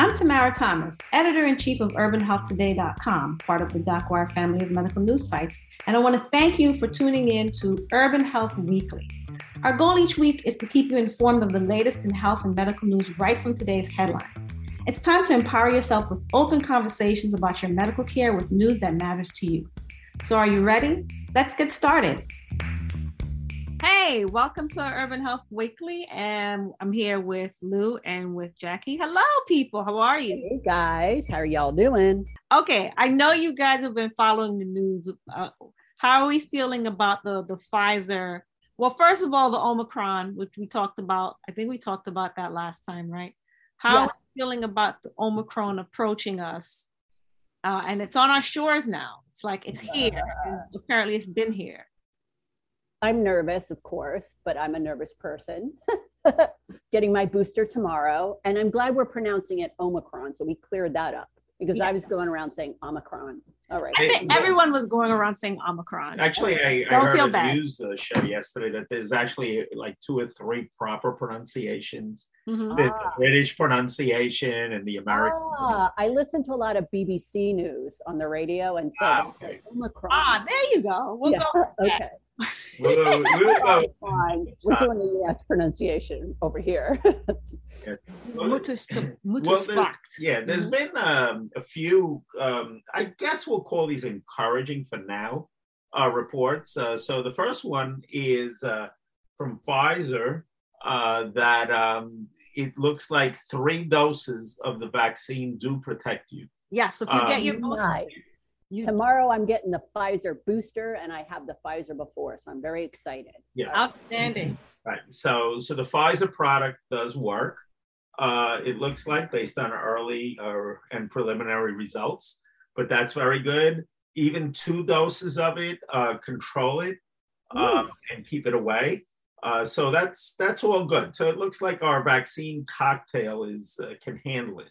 I'm Tamara Thomas, editor in chief of UrbanHealthToday.com, part of the DocWire family of medical news sites, and I want to thank you for tuning in to Urban Health Weekly. Our goal each week is to keep you informed of the latest in health and medical news right from today's headlines. It's time to empower yourself with open conversations about your medical care with news that matters to you. So, are you ready? Let's get started. Hey, welcome to Urban Health Weekly, and I'm here with Lou and with Jackie. Hello, people. How are you? Hey, guys. How are y'all doing? Okay, I know you guys have been following the news. Uh, how are we feeling about the the Pfizer? Well, first of all, the Omicron, which we talked about. I think we talked about that last time, right? How yeah. are we feeling about the Omicron approaching us? Uh, and it's on our shores now. It's like it's here. apparently, it's been here. I'm nervous, of course, but I'm a nervous person. Getting my booster tomorrow. And I'm glad we're pronouncing it Omicron. So we cleared that up because yeah. I was going around saying Omicron. All right. I think everyone was going around saying Omicron. Actually, I, I heard a bad. news uh, show yesterday that there's actually like two or three proper pronunciations. Mm-hmm. The, ah. British pronunciation and the American. Ah, I listen to a lot of BBC news on the radio and so ah, okay. Omicron. Ah, there you go. We'll yeah. go okay. We'll go, we'll go. Fine. We're doing the yes pronunciation over here. yeah. Well, there, yeah, there's mm-hmm. been um, a few, um, I guess we'll call these encouraging for now, uh, reports. Uh, so the first one is uh, from Pfizer uh, that um, it looks like three doses of the vaccine do protect you. Yeah, so if you get your booster, um, you, Tomorrow I'm getting the Pfizer booster and I have the Pfizer before, so I'm very excited. Yeah. Outstanding. Right. So so the Pfizer product does work. Uh, it looks like based on early uh, and preliminary results, but that's very good. Even two doses of it uh, control it um, and keep it away. Uh, so that's that's all good. So it looks like our vaccine cocktail is uh, can handle it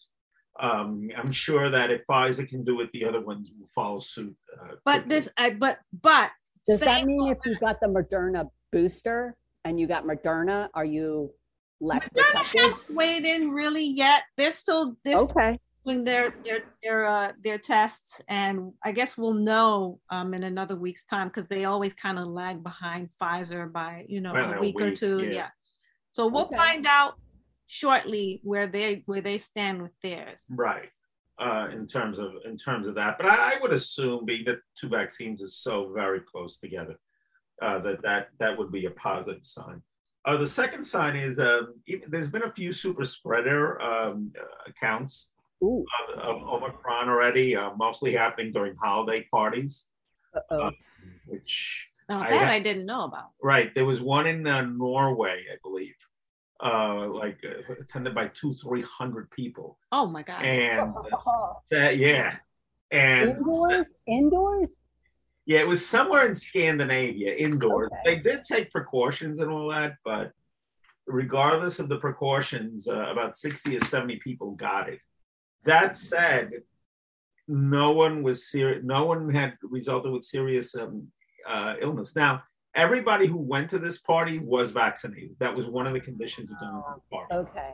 um, I'm sure that if Pfizer can do it, the other ones will follow suit. Uh, but this, I, but but does that mean if you got the Moderna booster and you got Moderna, are you left? Moderna hasn't weighed in really yet. They're still they're okay. Still doing their their their uh, their tests, and I guess we'll know um, in another week's time because they always kind of lag behind Pfizer by you know well, a, week a, week or two. Yeah. yeah. So we'll okay. find out shortly where they where they stand with theirs. Right. Uh, in terms of in terms of that, but I, I, would assume being that two vaccines is so very close together, uh, that that that would be a positive sign. Uh, the second sign is um, there's been a few super spreader um, accounts of, of, Omicron already, uh, mostly happening during holiday parties, um, which No, I that ha- I didn't know about. Right. There was one in uh, Norway, I believe, uh, like uh, attended by two, three hundred people, Oh my God. and uh, yeah, and indoors, indoors. yeah, it was somewhere in Scandinavia, indoors. Okay. They did take precautions and all that, but regardless of the precautions, uh, about sixty or seventy people got it. That said, no one was serious. No one had resulted with serious um, uh, illness. Now, everybody who went to this party was vaccinated. That was one of the conditions of going to the party. Okay.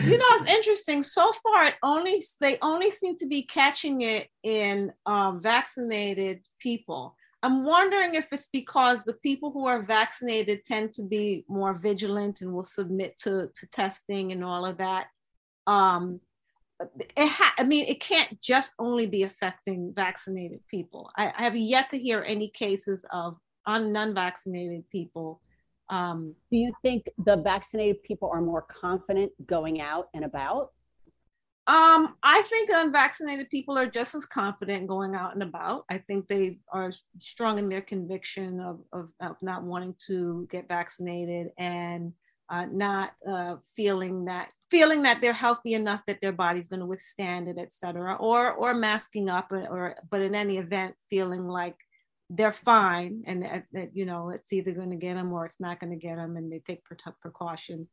you know it's interesting so far it only they only seem to be catching it in um, vaccinated people i'm wondering if it's because the people who are vaccinated tend to be more vigilant and will submit to, to testing and all of that um, it ha- i mean it can't just only be affecting vaccinated people i, I have yet to hear any cases of un- non-vaccinated people um, Do you think the vaccinated people are more confident going out and about? Um, I think unvaccinated people are just as confident going out and about. I think they are strong in their conviction of, of, of not wanting to get vaccinated and uh, not uh, feeling that feeling that they're healthy enough that their body's going to withstand it, et cetera, or or masking up, or, or but in any event, feeling like they're fine and that, that you know it's either going to get them or it's not going to get them, and they take precautions.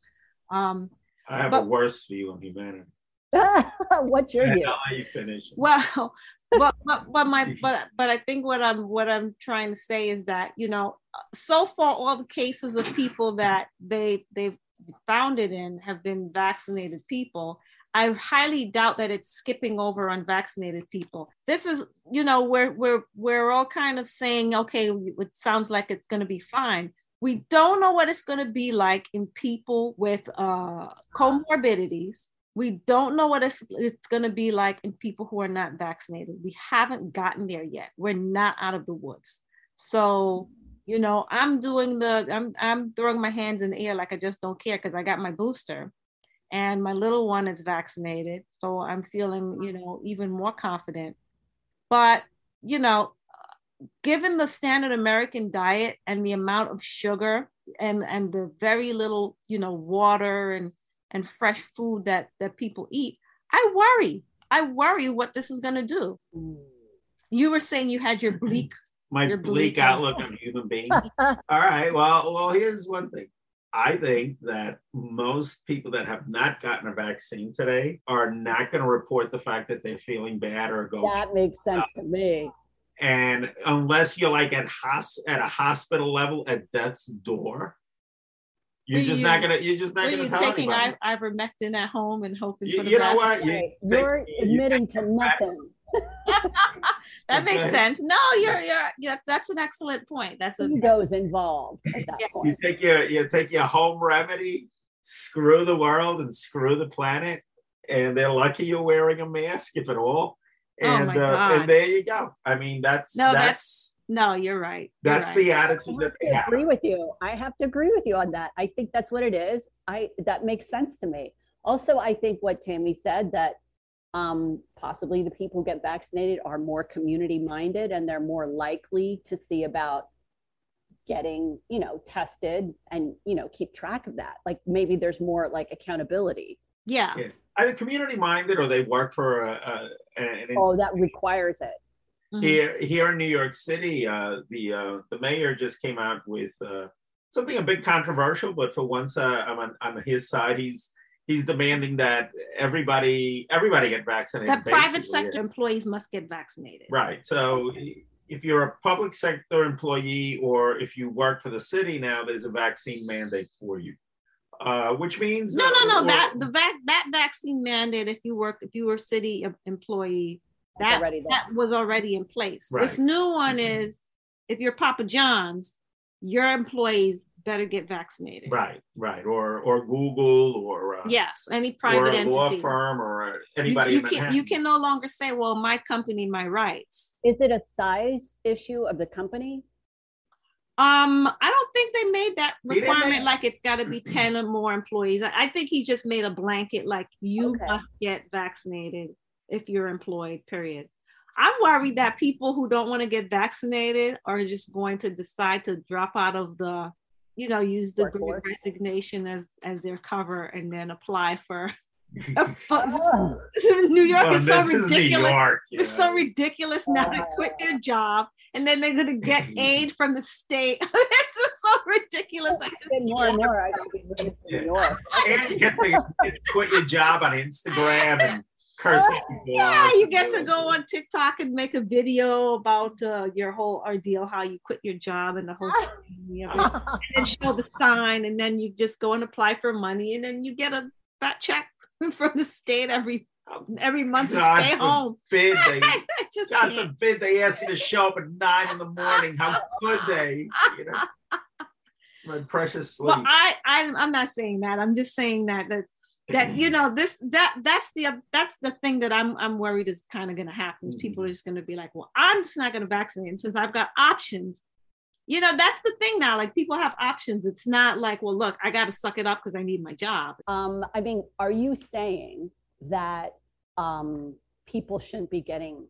Um, I have a worse view of humanity. What's your view? I'll you finish. well but, but but my but but i think what i'm what i'm trying to say is that you know so far all the cases of people that they they've found it in have been vaccinated people i highly doubt that it's skipping over unvaccinated people this is you know we're we're we're all kind of saying okay it sounds like it's going to be fine we don't know what it's going to be like in people with uh comorbidities we don't know what it's, it's going to be like in people who are not vaccinated. We haven't gotten there yet. We're not out of the woods. So, you know, I'm doing the, I'm, I'm throwing my hands in the air like I just don't care because I got my booster and my little one is vaccinated. So I'm feeling, you know, even more confident. But, you know, given the standard American diet and the amount of sugar and, and the very little, you know, water and, and fresh food that that people eat i worry i worry what this is going to do you were saying you had your bleak My Your bleak bleak outlook on human beings. All right. Well, well, here's one thing. I think that most people that have not gotten a vaccine today are not going to report the fact that they're feeling bad or go. That makes sense to me. And unless you're like at hos- at a hospital level at death's door, you're Were just you- not gonna. You're just not gonna you tell taking anybody. I- ivermectin at home and hoping You- for the you know best what? You, you're you- admitting to nothing. that makes Okay. sense no you're you're yeah, that's an excellent point that's a Ego's involved at that Yeah. You take your you take your home remedy, screw the world and screw the planet, and they're lucky you're wearing a mask, if at all. Oh And my uh, God. and there you go. I mean, that's No, that's no you're right You're that's right. the I attitude that have they to have. agree with you. I have to agree with you on that. I think that's what it is. I that makes sense to me. Also, I think what Tammy said that um, possibly the people who get vaccinated are more community minded and they're more likely to see about getting you know tested and you know keep track of that. Like maybe there's more like accountability. yeah Yeah. Either community minded or they work for a, a an Oh, that requires it. Mhm. here here in New York City, uh, the uh, the mayor just came out with uh, something a bit controversial, but for once uh, I'm on, on his side. He's he's demanding that everybody everybody get vaccinated. the private sector employees must get vaccinated Right. So if you're a public sector employee or if you work for the city now, there's a vaccine mandate for you. Uh, which means no no no uh, that the vac that vaccine mandate if you work if you were a city employee that that was already in place. This new one Mhm. is if you're Papa John's, your employees better get vaccinated. right, right, or or Google or uh, Yes, any or private a law firm or uh, You, anybody. you can you can no longer say, "Well, my company, my rights." Is it a size issue of the company? Um, I don't think they made that requirement make- like it's got to be ten or more employees. I, I think he just made a blanket like you Okay. must get vaccinated if you're employed. Period. I'm worried that people who don't want to get vaccinated are just going to decide to drop out of the, you know, use the great resignation as as their cover and then apply for New York well, is so ridiculous. York, it's know. so ridiculous now to quit their job and then they're going to get aid from the state. it's so ridiculous. I just more and more. I New York. And you get to quit your job on Instagram and cursing people. Yeah, you get to go on TikTok and make a video about uh, your whole ordeal, how you quit your job and the whole thing, and then show the sign, and then you just go and apply for money, and then you get a fat check from the state every every month God to stay home. They, just God can't. forbid they ask you to show up at nine in the morning. How could they? You know, my precious sleep. Well, I, I I'm not saying that. I'm just saying that that that you know this that that's the that's the thing that I'm I'm worried is kind of going to happen. Mm-hmm. People are just going to be like, well, I'm just not going to vaccinate and since I've got options. You know, that's the thing now. Like people have options. It's not like, well, look, I got to suck it up because I need my job. Um, I mean, are you saying that um, people shouldn't be getting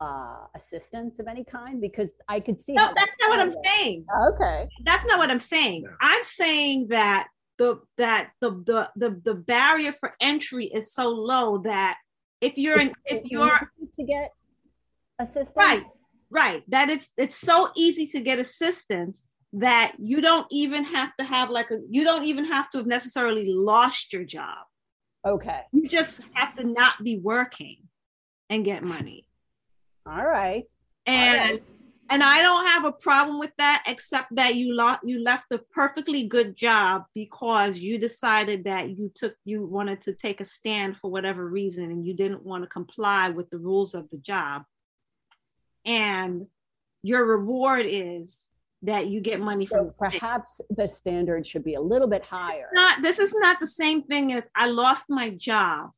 uh, assistance of any kind? Because I could see. No, that's not what I'm saying. Okay, that's not what I'm saying. I'm saying that the that the the the, the barrier for entry is so low that if you're in, if you're to get assistance, right, right, that it's it's so easy to get assistance that you don't even have to have like a you don't even have to have necessarily lost your job. Okay. You just have to not be working and get money. All right. And All right and I don't have a problem with that, except that you lost you left a perfectly good job because you decided that you took you wanted to take a stand for whatever reason and you didn't want to comply with the rules of the job. And your reward is that you get money from perhaps the standard should be a little bit higher. Not this is not the same thing as I lost my job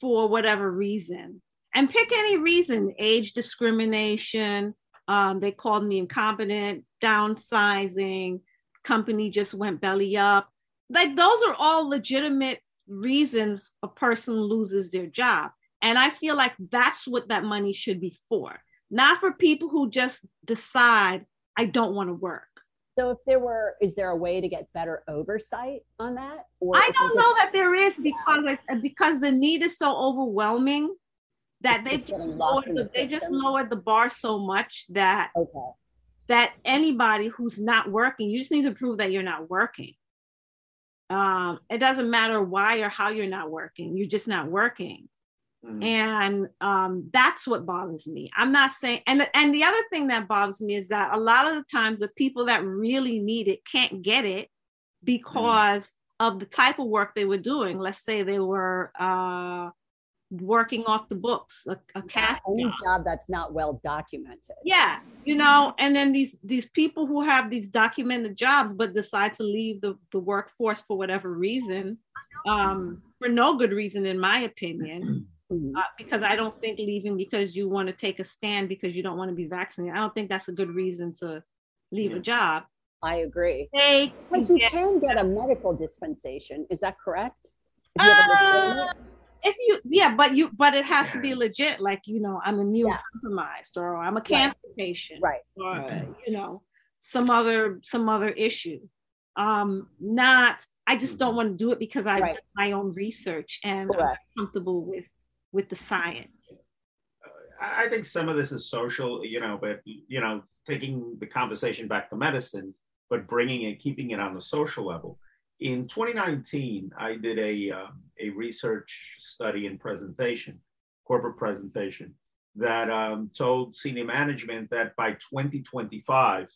for whatever reason. And pick any reason, age discrimination, um, they called me incompetent, downsizing, company just went belly up. Like those are all legitimate reasons a person loses their job. And I feel like that's what that money should be for, not for people who just decide, I don't want to work. So if there were, is there a way to get better oversight on that? Or I don't know that there is because because the need is so overwhelming that they just lowered the, they just lowered the bar so much that okay. that anybody who's not working, you just need to prove that you're not working. Um, it doesn't matter why or how you're not working, you're just not working. Mm-hmm. And um, that's what bothers me. I'm not saying, and and the other thing that bothers me is that a lot of the times the people that really need it can't get it because mm-hmm. of the type of work they were doing. Let's say they were uh, working off the books, a, a cash any job. job that's not well documented. Yeah, you know, and then these these people who have these documented jobs but decide to leave the, the workforce for whatever reason, um, for no good reason, in my opinion. Mm-hmm. Uh, because I don't think leaving because you want to take a stand because you don't want to be vaccinated. I don't think that's a good reason to leave yeah. a job. I agree. But you can get a medical dispensation. Is that correct? Uh, if you yeah but you but it has to be legit like you know i'm immune yes. compromised or i'm a cancer right. patient right or mm-hmm. you know some other some other issue um not i just mm-hmm. don't want to do it because i've right. done my own research and i'm comfortable with with the science i think some of this is social you know but you know taking the conversation back to medicine but bringing it keeping it on the social level in 2019, I did a, uh, a research study and presentation, corporate presentation, that um, told senior management that by 2025,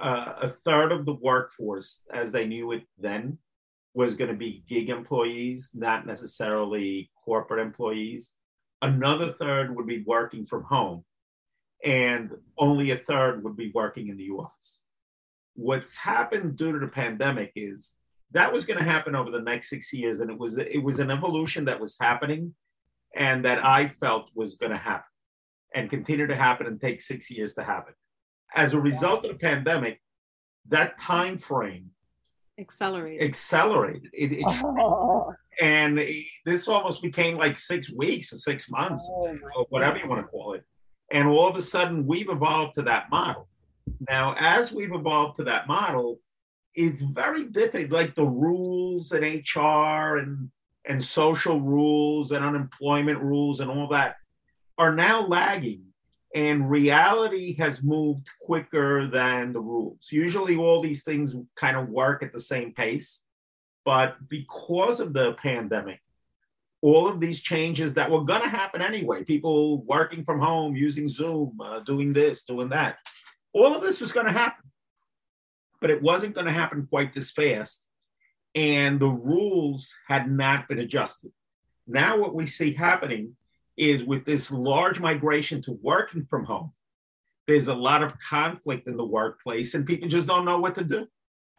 uh, a third of the workforce, as they knew it then, was going to be gig employees, not necessarily corporate employees. Another third would be working from home, and only a third would be working in the office what's happened due to the pandemic is that was going to happen over the next six years and it was it was an evolution that was happening and that i felt was going to happen and continue to happen and take six years to happen as a result of the pandemic that time frame accelerated accelerated it, it oh. and this almost became like six weeks or six months Oh, or whatever you want to call it. And all of a sudden, we've evolved to that model. Now, as we've evolved to that model, it's very different. Like the rules and HR and and social rules and unemployment rules and all that are now lagging. And reality has moved quicker than the rules. Usually, all these things kind of work at the same pace. But because of the pandemic, all of these changes that were going to happen anyway people working from home, using Zoom, uh, doing this, doing that all of this was going to happen. But it wasn't going to happen quite this fast. And the rules had not been adjusted. Now, what we see happening is with this large migration to working from home, there's a lot of conflict in the workplace, and people just don't know what to do.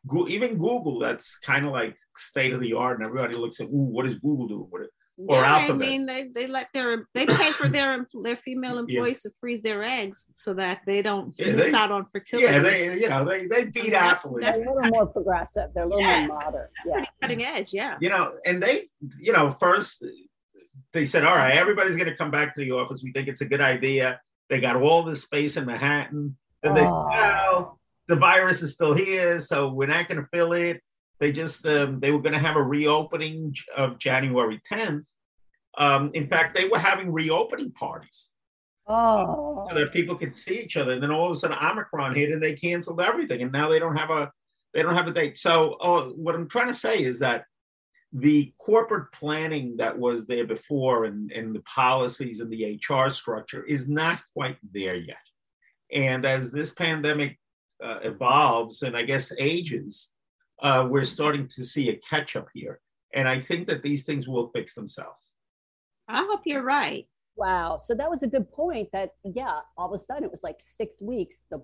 Go- even Google, that's kind of like state of the art, and everybody looks at, ooh, what is Google doing with it? Or yeah, I mean, they, they let their they pay for their their female employees to freeze their eggs so that they don't Yeah, miss they- out on fertility. Yeah, they, you know, they, they beat That's- athletes. They're a little more progressive. They're a little Yeah. more modern. Yeah. Pretty cutting edge, yeah. you know, and they, you know, first they said, all right, everybody's going to come back to the office. We think it's a good idea. They got all this space in Manhattan. Then they, Oh. well, the virus is still here, so we're not going to fill it. They just, um, they were going to have a reopening of January 10th. Um, in fact, they were having reopening parties Oh. so that people could see each other. And then all of a sudden, Omicron hit, and they canceled everything, and now they don't have a they don't have a date. So, oh, what I'm trying to say is that the corporate planning that was there before, and and the policies and the HR structure is not quite there yet. And as this pandemic uh, evolves, and I guess ages, uh, we're starting to see a catch up here. And I think that these things will fix themselves. I hope you're right. Wow. So that was a good point that, yeah, all of a sudden it was like six weeks, the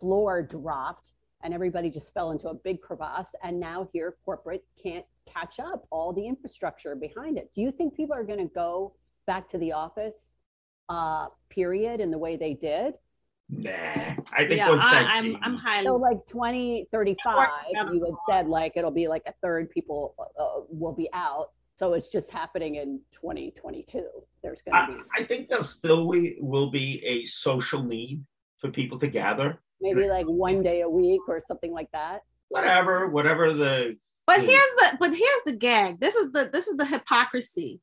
floor dropped and everybody just fell into a big crevasse. And now here, corporate can't catch up all the infrastructure behind it. Do you think people are going to go back to the office, uh, period, in the way they did? Nah, I think Yeah, once that I, I'm I'm highly So, like 2035, Yeah. you had said like it'll be like a third people uh, will be out. So it's just happening in 2022. There's going to I, be I think there still we, will be a social need for people to gather. maybe like one day a week or something like that. Whatever, whatever the But here's the but here's the gag. This is the this is the hypocrisy.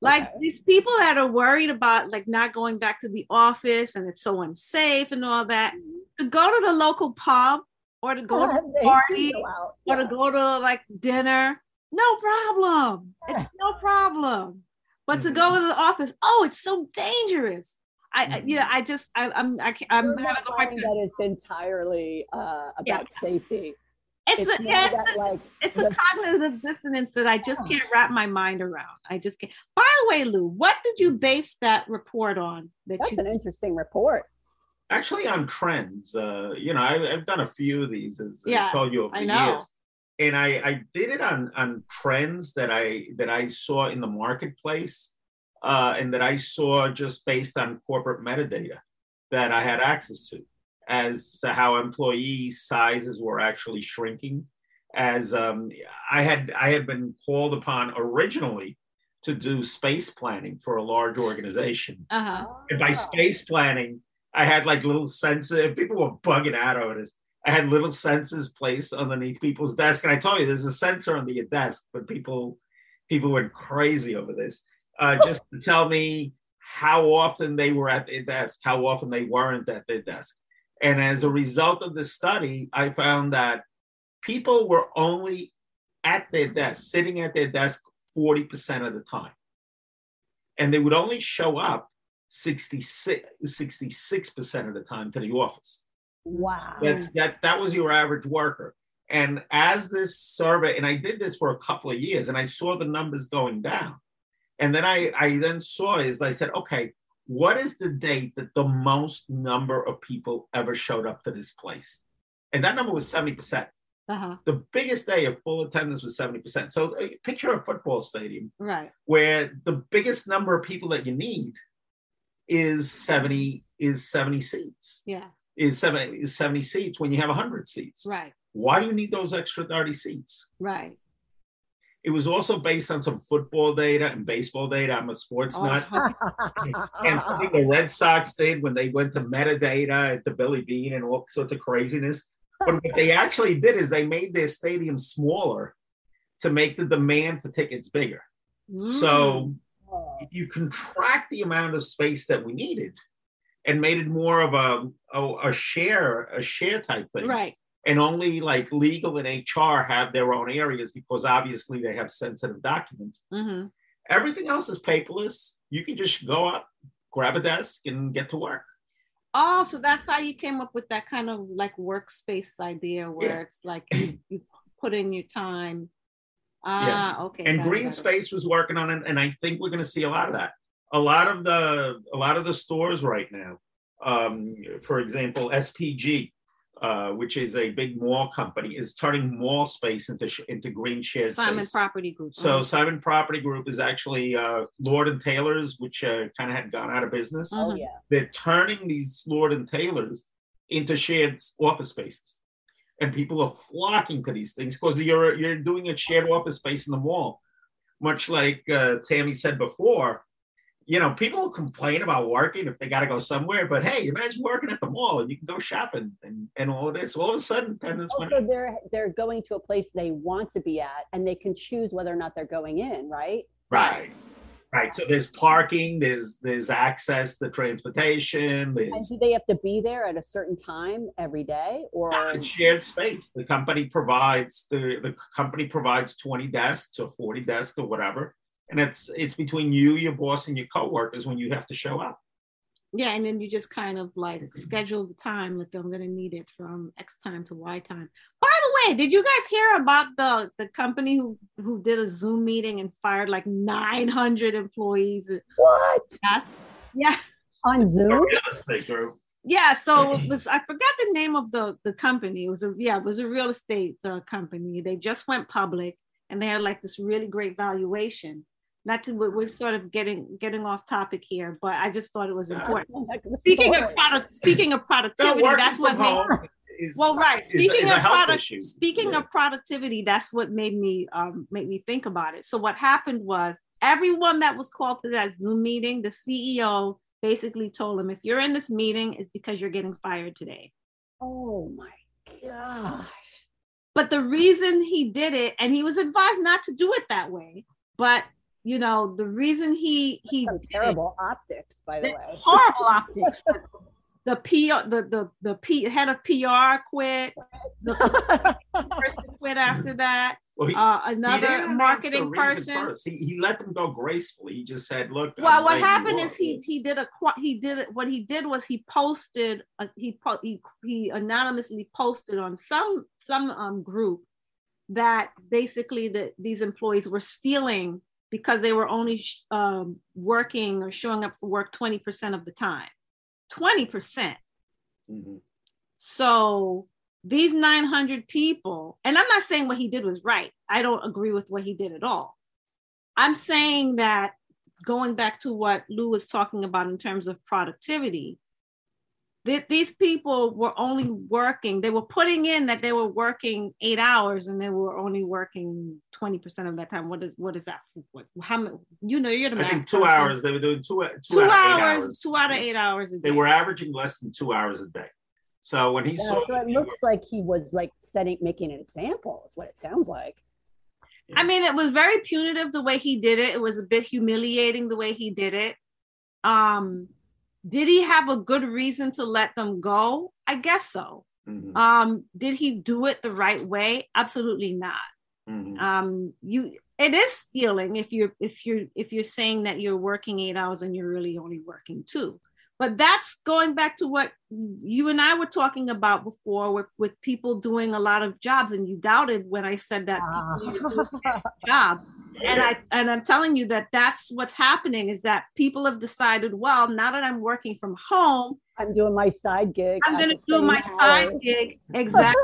Like Okay. these people that are worried about like not going back to the office and it's so unsafe and all that mm-hmm. to go to the local pub or to go to a party go out. or to go to like dinner, no problem. It's no problem. But to go mm-hmm. to the office, oh, it's so dangerous. I, I you know, mm-hmm. I just I, I'm I, can't- I'm You're having a hard time. that it's entirely uh, about Yeah. safety. It's, It's the, yeah, it's that the- like it's a the- cognitive dissonance that I just can't wrap my mind around. I just can't. By the way, Lou, what did you base that report on? That that's you an interesting report. actually on trends. Uh, you know, I, I've done a few of these, as Yeah, I've told you over I the know. years, and I, I did it on on trends that I that I saw in the marketplace, uh, and that I saw just based on corporate metadata that I had access to, as to how employee sizes were actually shrinking. As um, I had I had been called upon originally to do space planning for a large organization. uh-huh. And by Oh. space planning, I had like little sensors. People were bugging out over this. I had little sensors placed underneath people's desk, and I told you there's a sensor under your desk, but people people went crazy over this. Uh, just to tell me how often they were at their desk, how often they weren't at their desk. And as a result of the study, I found that people were only at their desk, sitting at their desk 40% of the time. And they would only show up 66, 66% of the time to the office. Wow. That's that that was your average worker. And as this survey, and I did this for a couple of years, and I saw the numbers going down. And then I, I then saw is I said, okay, what is the date that the most number of people ever showed up to this place? And that number was 70%. Uh-huh. The biggest day of full attendance was 70%. So uh, picture a football stadium Right. where the biggest number of people that you need is 70 is 70 seats Yeah. is 70 is 70 seats when you have 100 seats Right. why do you need those extra 30 seats Right. It was also based on some football data and baseball data. I'm a sports Oh, nut. and the Red Sox did when they went to metadata at the Billy Beane and all sorts of craziness. But what they actually did is they made their stadium smaller to make the demand for tickets bigger. So Oh, you contract the amount of space that we needed and made it more of a, a, a share, a share type thing. right. And only like legal and HR have their own areas because obviously they have sensitive documents. hmm Everything else is paperless. You can just go up, grab a desk, and get to work. Oh, so that's how you came up with that kind of like workspace idea where Yeah. it's like you, you put in your time. Ah, okay. and Green it. Space was working on it, and I think we're going to see a lot of that. A lot of the a lot of the stores right now, um, for example, SPG, uh, which is a big mall company, is turning mall space into sh- into green shared Simon space. Property Group. So uh-huh. Simon Property Group is actually uh, Lord and Taylor's, which uh, kind of had gone out of business. oh Mhm. yeah. They're turning these Lord and Taylors into shared office spaces, and people are flocking to these things because you're you're doing a shared office space in the mall, much like uh, Tammy said before. You know, people complain about working if they got to go somewhere, but hey, imagine working at the mall and you can go shopping and, and all this. All of a sudden, attendance went they're they're going to a place they want to be at, and they can choose whether or not they're going in. Right. Right. Right. So there's parking, there's there's access to transportation, And do they have to be there at a certain time every day, or shared space. The company provides the, the company provides 20 desks or 40 desks or whatever. And it's it's between you, your boss, and your coworkers when you have to show up. yeah, and then you just kind of like schedule the time, like I'm gonna need it from X time to Y time. By the way, did you guys hear about the the company who who did a Zoom meeting and fired like 900 employees? what Yes. Yeah. on Zoom? real estate group. Yeah, so it was I forgot the name of the the company. It was a yeah, it was a real estate uh, company. They just went public and they had like this really great valuation. Not to we're, we're sort of getting getting off topic here, but I just thought it was important. Speaking of product, speaking of productivity, that's what made is, well right. Speaking is a of health product, issue. speaking Yeah. of productivity, that's what made me um made me think about it. So what happened was everyone that was called to that Zoom meeting, the CEO basically told him, if you're in this meeting, it's because you're getting fired today. Oh my gosh. But the reason he did it, and he was advised not to do it that way, but you know, the reason he he Some did it- terrible optics, by the the way. horrible optics. The PR, the the the P, head of PR quit. The person quit after that. Well, he- Uh, another didn't announce the marketing person. He, he let them go gracefully. He just said, "Look." I'm Well, what happened is he he did a he did it. What he did was he posted a, he po- he he anonymously posted on some some um group that basically that these employees were stealing because they were only sh- um, working or showing up for work twenty percent of the time. Twenty percent. Mhm. So these 900 people, and I'm not saying what he did was right. I don't agree with what he did at all. I'm saying that going back to what Lou was talking about in terms of productivity, that these people were only working, they were putting in that they were working eight hours and they were only working 20% of that time. What is what is that? What, how many, you know, you're the I think two person. hours. They were doing two two, Two, out of eight hours, hours. two out of eight hours a day. They were averaging less than two hours a day. So when he Yeah, saw, so it looks like he was like setting, making an example. Is what it sounds like. I mean, it was very punitive the way he did it. It was a bit humiliating the way he did it. Um, did he have a good reason to let them go? I guess so. Mhm, Um, did he do it the right way? Absolutely not. mhm. Um, you it is stealing if you're if you're if you're saying that you're working eight hours and you're really only working two. But that's going back to what you and I were talking about before with, with people doing a lot of jobs, and you doubted when I said that ah. do jobs. And i and i'm telling you that that's what's happening is that people have decided well now that i'm working from home I'm doing my side gig. i'm going to do my side gig. Exactly.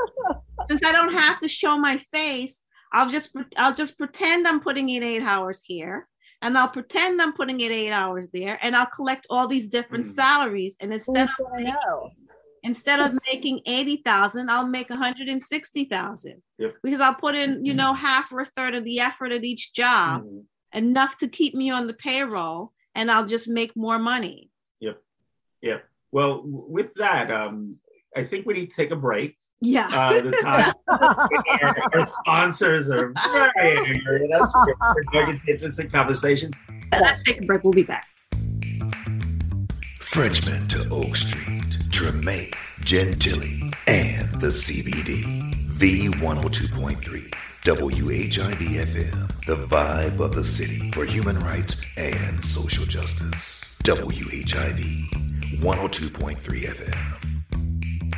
Since i don't have to show my face i'll just i'll just pretend i'm putting in eight hours here and i'll pretend i'm putting in eight hours there and i'll collect all these different Mhm. salaries and instead Who's of gonna know? instead of making 80,000, I'll make 160,000. Yep. Because I'll put in, you know, half or a third of the effort at each job, Mhm. enough to keep me on the payroll, and I'll just make more money. Yep. Yeah. Well, with that, um, I think we need to take a break. Yeah. Uh, the time our, our sponsors are very angry at us. We're going into interesting conversations. Let's take a break. We'll be back. Frenchmen to Oak Street, Treme, Gentilly, and the CBD. V102.3, WHIV FM, the vibe of the city for human rights and social justice. WHIV 102.3 FM.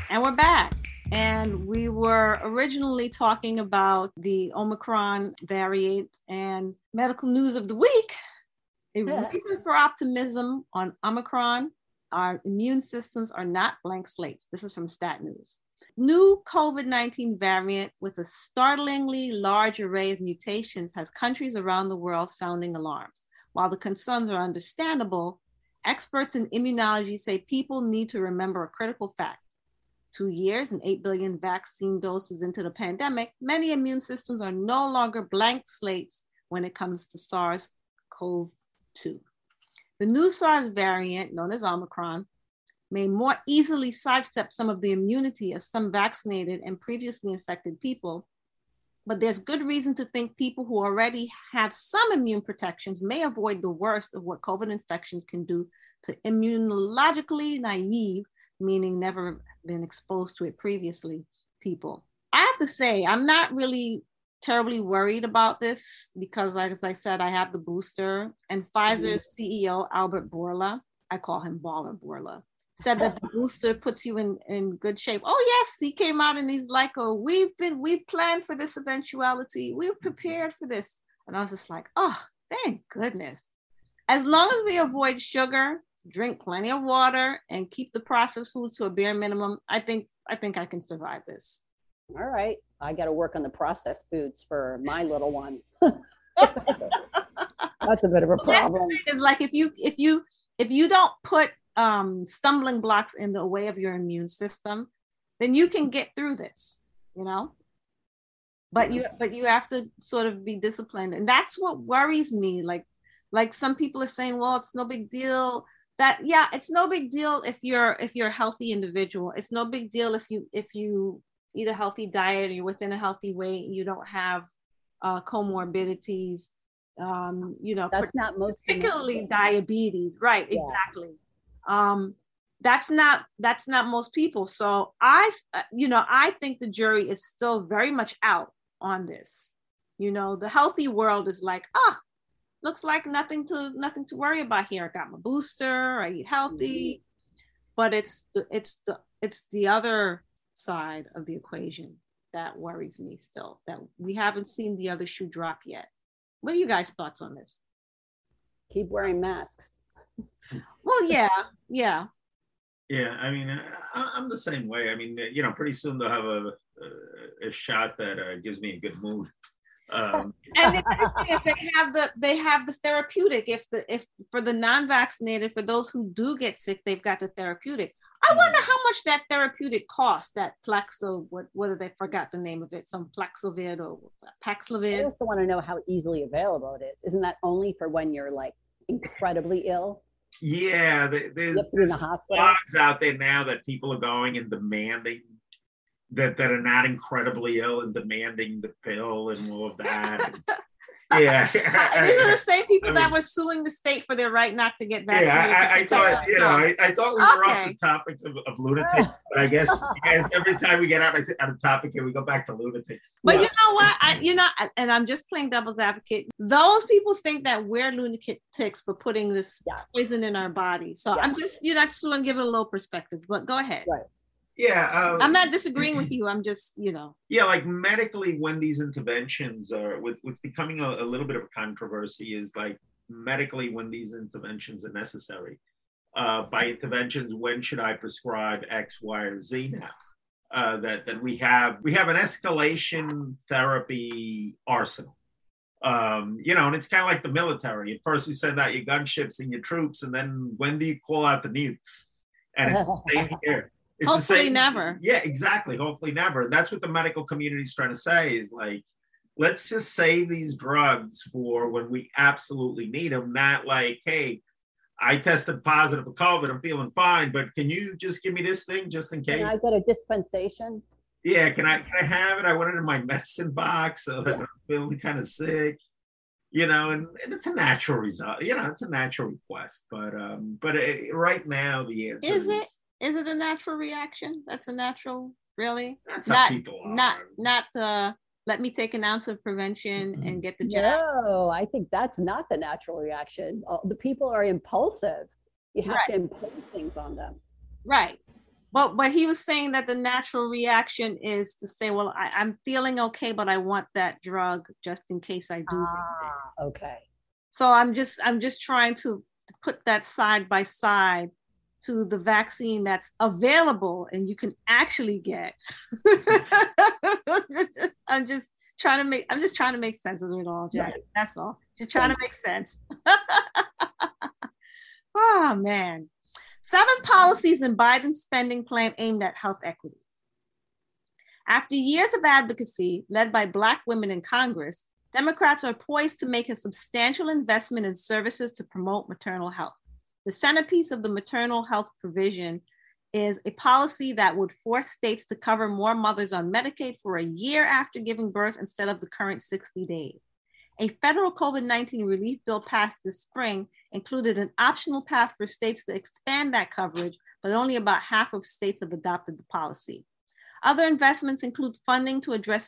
And we're back. And we were originally talking about the Omicron variant and medical news of the week. A Yeah. reason for optimism on Omicron our immune systems are not blank slates. This is from Stat News. New COVID 19 variant with a startlingly large array of mutations has countries around the world sounding alarms. While the concerns are understandable, experts in immunology say people need to remember a critical fact. Two years and 8 billion vaccine doses into the pandemic, many immune systems are no longer blank slates when it comes to SARS CoV 2. The new SARS variant, known as Omicron, may more easily sidestep some of the immunity of some vaccinated and previously infected people. But there's good reason to think people who already have some immune protections may avoid the worst of what COVID infections can do to immunologically naive, meaning never been exposed to it previously, people. I have to say, I'm not really terribly worried about this because, like as I said, I have the booster. And Pfizer's mm-hmm. CEO Albert Bourla, I call him Baller Bourla, said that the oh. booster puts you in in good shape. Oh yes, he came out and he's like, "Oh, we've been we planned for this eventuality. We were mm-hmm. prepared for this." And I was just like, "Oh, thank goodness." As long as we avoid sugar, drink plenty of water, and keep the processed food to a bare minimum, I think I think I can survive this. All right. I got to work on the processed foods for my little one. That's a bit of a Well, that's the problem. thing is like if you if you if you don't put um stumbling blocks in the way of your immune system then you can get through this you know but you but you have to sort of be disciplined and that's what worries me like like some people are saying well it's no big deal that yeah it's no big deal if you're if you're a healthy individual it's no big deal if you if you eat a healthy diet or you're within a healthy weight and you don't have uh, comorbidities um you know That's not most. particularly diabetes right Yeah. exactly um that's not that's not most people so i uh, you know i think the jury is still very much out on this you know the healthy world is like ah looks like nothing to nothing to worry about here i got my booster i eat healthy but it's the it's the it's the other side of the equation that worries me still that we haven't seen the other shoe drop yet what are you guys thoughts on this Keep wearing masks. well yeah yeah Yeah, I mean, I, I'm the same way. I mean, you know, pretty soon they'll have a a, a shot that uh, gives me a good mood. Um, and the thing is they have the they have the therapeutic if the if for the non-vaccinated for those who do get sick they've got the therapeutic i wonder how much that therapeutic costs that Plexo what what did they forgot the name of it some Plexovid or Paxlovid. I also want to know how easily available it is. Isn't that only for when you're like incredibly ill? yeah, there's, have to be there's the blogs out there now that people are going and demanding that that are not incredibly ill and demanding the pill and all of that. yeah, these are the same people I that were suing the state for their right not to get vaccinated Yeah, I, I, I thought you know, I. I thought we were off the topics of, of lunatics, oh. but I guess you guys every time we get out of out of topic here, we go back to lunatics. But you know what? I, you know, and I'm just playing devil's advocate. Those people think that we're lunatics for putting this Yeah. poison in our body. So Yeah. I'm just, you know, I just want to give it a little perspective. But go ahead. Right. Yeah, um, I'm not disagreeing with you. I'm just, you know, yeah like medically when these interventions are with what's becoming a, a little bit of a controversy is like medically when these interventions are necessary. Uh, by interventions when should i prescribe x y or z now? Uh, that that we have we have an escalation therapy arsenal. Um, you know and it's kind of like the military. At first you send out your gunships and your troops and then when do you call out the nukes? And it's the same here It's the Hopefully same- never. Yeah, exactly. Hopefully never. That's what the medical community is trying to say is like, let's just save these drugs for when we absolutely need them. Not like, hey, I tested positive for COVID. I'm feeling fine, but can you just give me this thing just in case? Can I get a dispensation? Yeah, can I can I have it? I want it in my medicine box so that I'm feeling kind of sick. You know, and, and it's a natural result. You know, it's a natural request, but um, but it, right now the answer Is it? Is it a natural reaction? That's a natural, really? That's how not are. not not uh let me take an ounce of prevention and get the jab. No, I think that's not the natural reaction. The people are impulsive. You have to impose things on them. Right. But but he was saying that the natural reaction is to say, well, I, I'm feeling okay, but I want that drug just in case I do. Ah, okay. So I'm just I'm just trying to put that side by side to the vaccine that's available and you can actually get. I'm just trying to make I'm just trying to make sense of it all, Jack. Right. That's all. Just trying to make sense. oh man. Seven policies in Biden's spending plan aimed at health equity. After years of advocacy led by Black women in Congress, Democrats are poised to make a substantial investment in services to promote maternal health. The centerpiece of the maternal health provision is a policy that would force states to cover more mothers on Medicaid for a year after giving birth instead of the current 60 days. A federal COVID 19 relief bill passed this spring included an optional path for states to expand that coverage, but only about half of states have adopted the policy. Other investments include funding to address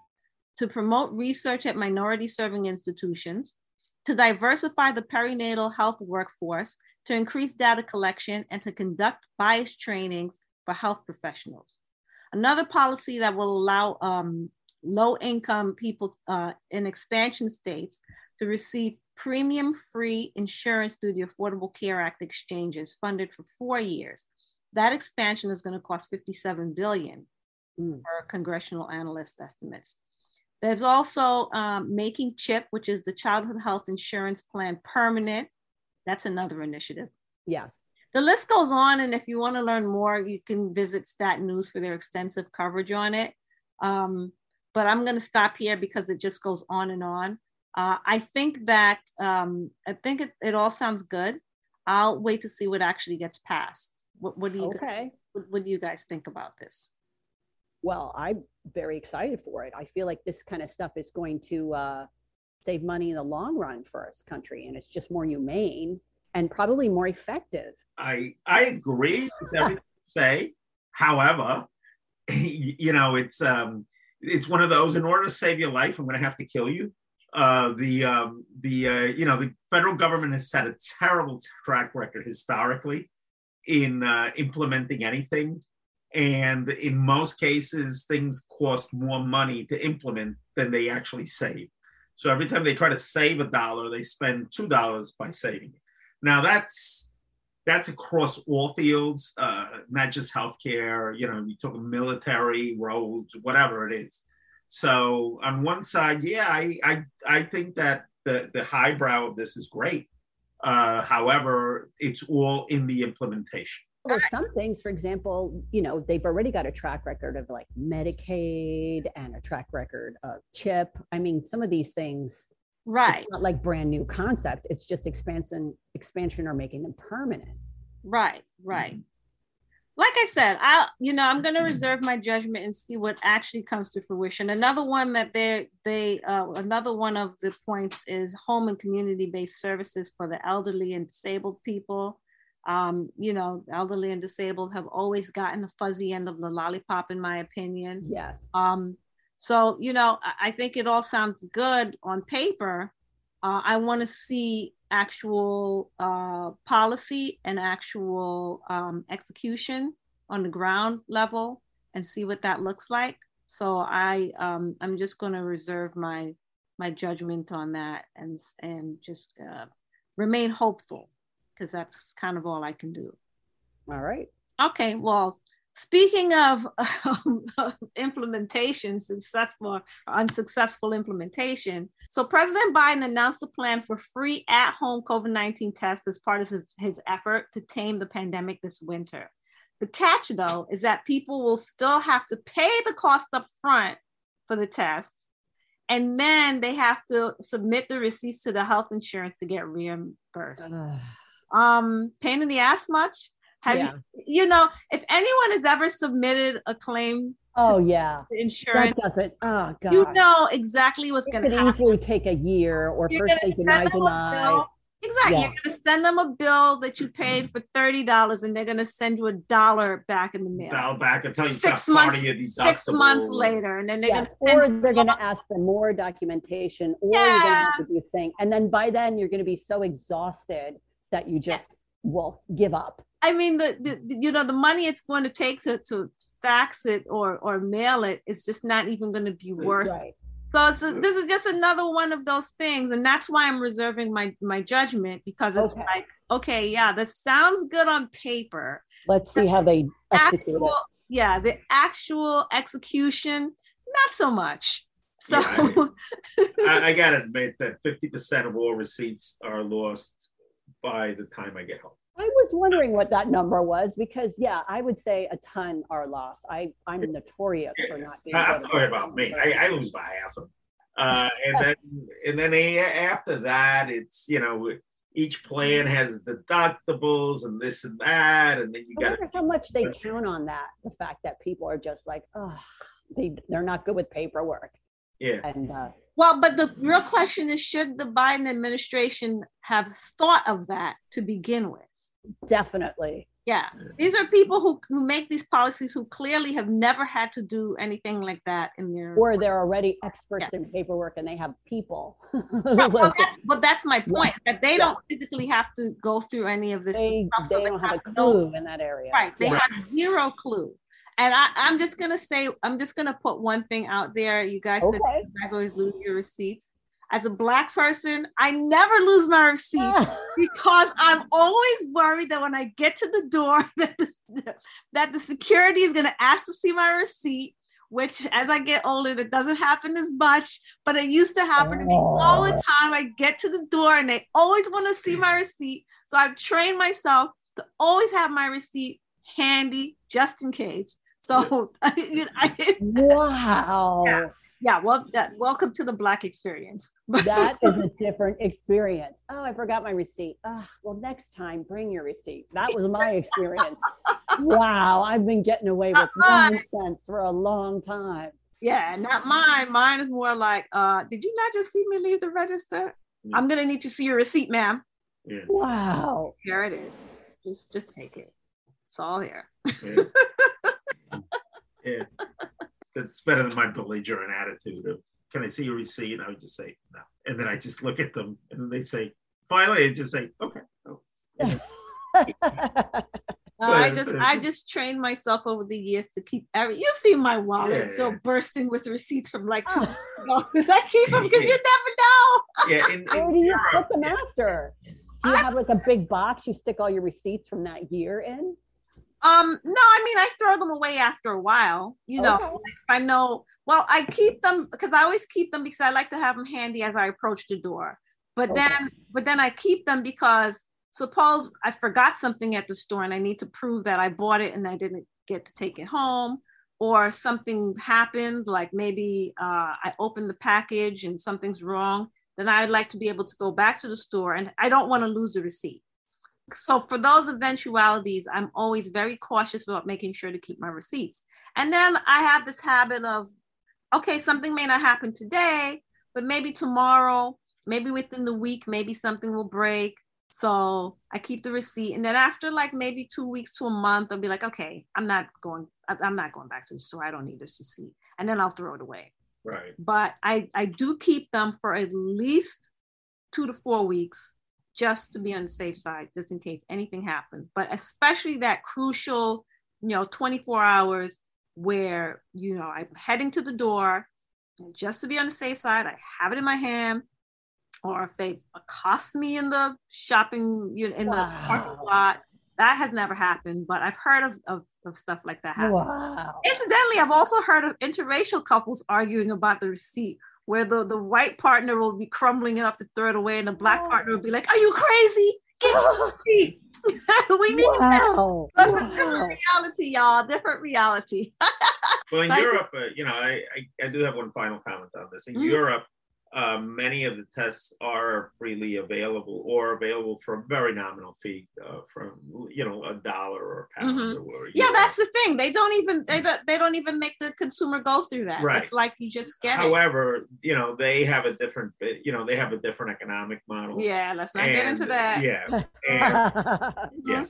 To promote research at minority serving institutions, to diversify the perinatal health workforce, to increase data collection, and to conduct bias trainings for health professionals. Another policy that will allow um, low income people uh, in expansion states to receive premium free insurance through the Affordable Care Act exchanges funded for four years. That expansion is going to cost 57 billion per congressional analyst estimates. There's also um, making CHIP, which is the Childhood Health Insurance Plan, permanent. That's another initiative. Yes. The list goes on, and if you want to learn more, you can visit Stat News for their extensive coverage on it. Um, but I'm going to stop here because it just goes on and on. Uh, I think that um, I think it, it all sounds good. I'll wait to see what actually gets passed. What, what do you Okay. what, what do you guys think about this? Well, I'm very excited for it. I feel like this kind of stuff is going to uh, save money in the long run for us country, and it's just more humane and probably more effective. I I agree with everything you say. However, you know, it's um it's one of those in order to save your life, I'm gonna have to kill you. Uh the um the uh you know the federal government has had a terrible track record historically in uh implementing anything. And in most cases, things cost more money to implement than they actually save. So every time they try to save a dollar, they spend two dollars by saving it. Now that's that's across all fields, uh, not just healthcare. You know, you talk military, roads, whatever it is. So on one side, yeah, I I, I think that the the highbrow of this is great. Uh, however, it's all in the implementation. There's some things, for example, you know, they've already got a track record of like Medicaid and a track record of CHIP. I mean, some of these things, right? not like brand new concept. It's just expansion, expansion, or making them permanent. Right, right. Mm-hmm. Like I said, I you know I'm going to reserve my judgment and see what actually comes to fruition. Another one that they they uh, another one of the points is home and community based services for the elderly and disabled people um, you know, elderly and disabled have always gotten the fuzzy end of the lollipop, in my opinion. Yes. Um, so, you know, I, I think it all sounds good on paper. Uh, I want to see actual uh, policy and actual um, execution on the ground level and see what that looks like. So I, um, I'm just going to reserve my my judgment on that and and just uh, remain hopeful because that's kind of all I can do. All right. Okay. Well, speaking of um, implementation, successful or unsuccessful implementation. So President Biden announced a plan for free at-home COVID-19 tests as part of his, his effort to tame the pandemic this winter. The catch, though, is that people will still have to pay the cost up front for the tests, and then they have to submit the receipts to the health insurance to get reimbursed um pain in the ass much have yeah. you, you know if anyone has ever submitted a claim oh yeah insurance that doesn't oh god you know exactly what's going to happen easily take a year or you're first they deny deny Exactly. Yeah. You're going to send them a bill that you paid for thirty dollars, and they're going to send you a dollar back in the mail. Dollar back and tell you six months. Six months later, and then they're yes. going to or they're going to ask for more documentation, or yeah. you're going to have to be saying, and then by then you're going to be so exhausted that you just will give up. I mean, the, the you know the money it's going to take to to fax it or or mail it, it's just not even going to be worth. Right. So it's a, this is just another one of those things, and that's why I'm reserving my my judgment because it's okay. like, okay, yeah, that sounds good on paper. Let's see how they execute actual, it. Yeah, the actual execution, not so much. So yeah, I, I gotta admit that 50% of all receipts are lost by the time I get home. I was wondering what that number was because yeah, I would say a ton are lost. I I'm notorious for not being. I'm talking about me. I, I, lose by half of them. Uh, and then and then after that, it's you know each plan has deductibles and this and that, and then you got. how much they count on that. The fact that people are just like, oh, they they're not good with paperwork. Yeah. And uh, well, but the real question is should the Biden administration have thought of that to begin with? Definitely. Yeah. These are people who, who make these policies who clearly have never had to do anything like that in their or they're already experts yeah. in paperwork and they have people. yeah, well, that's, but that's my point yeah. that they don't physically have to go through any of this. They, stuff, they so don't they have, have a clue in that area. Right. They have zero clue. And I, am just gonna say, I'm just gonna put one thing out there. You guys okay. said you guys always lose your receipts. As a black person, I never lose my receipt ah. because I'm always worried that when I get to the door, that the, that the security is gonna ask to see my receipt. Which, as I get older, that doesn't happen as much, but it used to happen to me all the ah. time. I get to the door and they always want to see my receipt. So I've trained myself to always have my receipt handy just in case. So I, I, wow. Yeah. Yeah, well, that, welcome to the Black experience. that is a different experience. Oh, I forgot my receipt. Oh, well, next time, bring your receipt. That was my experience. wow, I've been getting away with nonsense for a long time. Yeah, not mine. Mine is more like, uh, did you not just see me leave the register? Mm. I'm gonna need to see your receipt, ma'am. Yeah. Wow. Here it is. Just, just take it. It's all here. Yeah. Yeah. That's better than my belligerent attitude of, can I see your receipt? And I would just say, no. And then I just look at them and they say, finally, I just say, okay. Oh. I just I just trained myself over the years to keep every. You see my wallet yeah. so bursting with receipts from like two ah. because I keep them because you never know. yeah, in, in where do you put them after? Do you have like a big box you stick all your receipts from that year in? Um, no, I mean I throw them away after a while. You know, Okay. like I know. Well, I keep them because I always keep them because I like to have them handy as I approach the door. But Okay. then, but then I keep them because suppose I forgot something at the store and I need to prove that I bought it and I didn't get to take it home, or something happened, like maybe uh, I opened the package and something's wrong. Then I'd like to be able to go back to the store and I don't want to lose the receipt so for those eventualities i'm always very cautious about making sure to keep my receipts. And then i have this habit of okay something may not happen today but maybe tomorrow maybe within the week maybe something will break. So i keep the receipt. And then after like maybe two weeks to a month i'll be like okay i'm not going i'm not going back to the store. I don't need this receipt. And then i'll throw it away. Right. but I, I do keep them for at least two to four weeks just to be on the safe side, just in case anything happens. But especially that crucial, you know, 24 hours where, you know, I'm heading to the door and just to be on the safe side, I have it in my hand. Or if they accost me in the shopping, you know, in the parking lot, that has never happened, but I've heard of, of, of stuff like that happen. Wow. Incidentally, I've also heard of interracial couples arguing about the receipt, where the, the white partner will be crumbling it up to throw it away, and the black partner will be like, Are you crazy? Give me the receipt. we need Wow. that. That's a Wow. different reality, y'all. Different reality. Well, in Like- Europe, uh, you know, I, I, I do have one final comment on this. In Mhm. Europe, uh, many of the tests are freely available or available for a very nominal fee, uh, from you know a dollar or a pound Mhm. or yeah, euro. that's the thing. They don't even they don't, they don't even make the consumer go through that. Right. It's like you just get However, you know they have a different, you know, they have a different economic model. Yeah, let's not get into that. Yeah, and, yeah,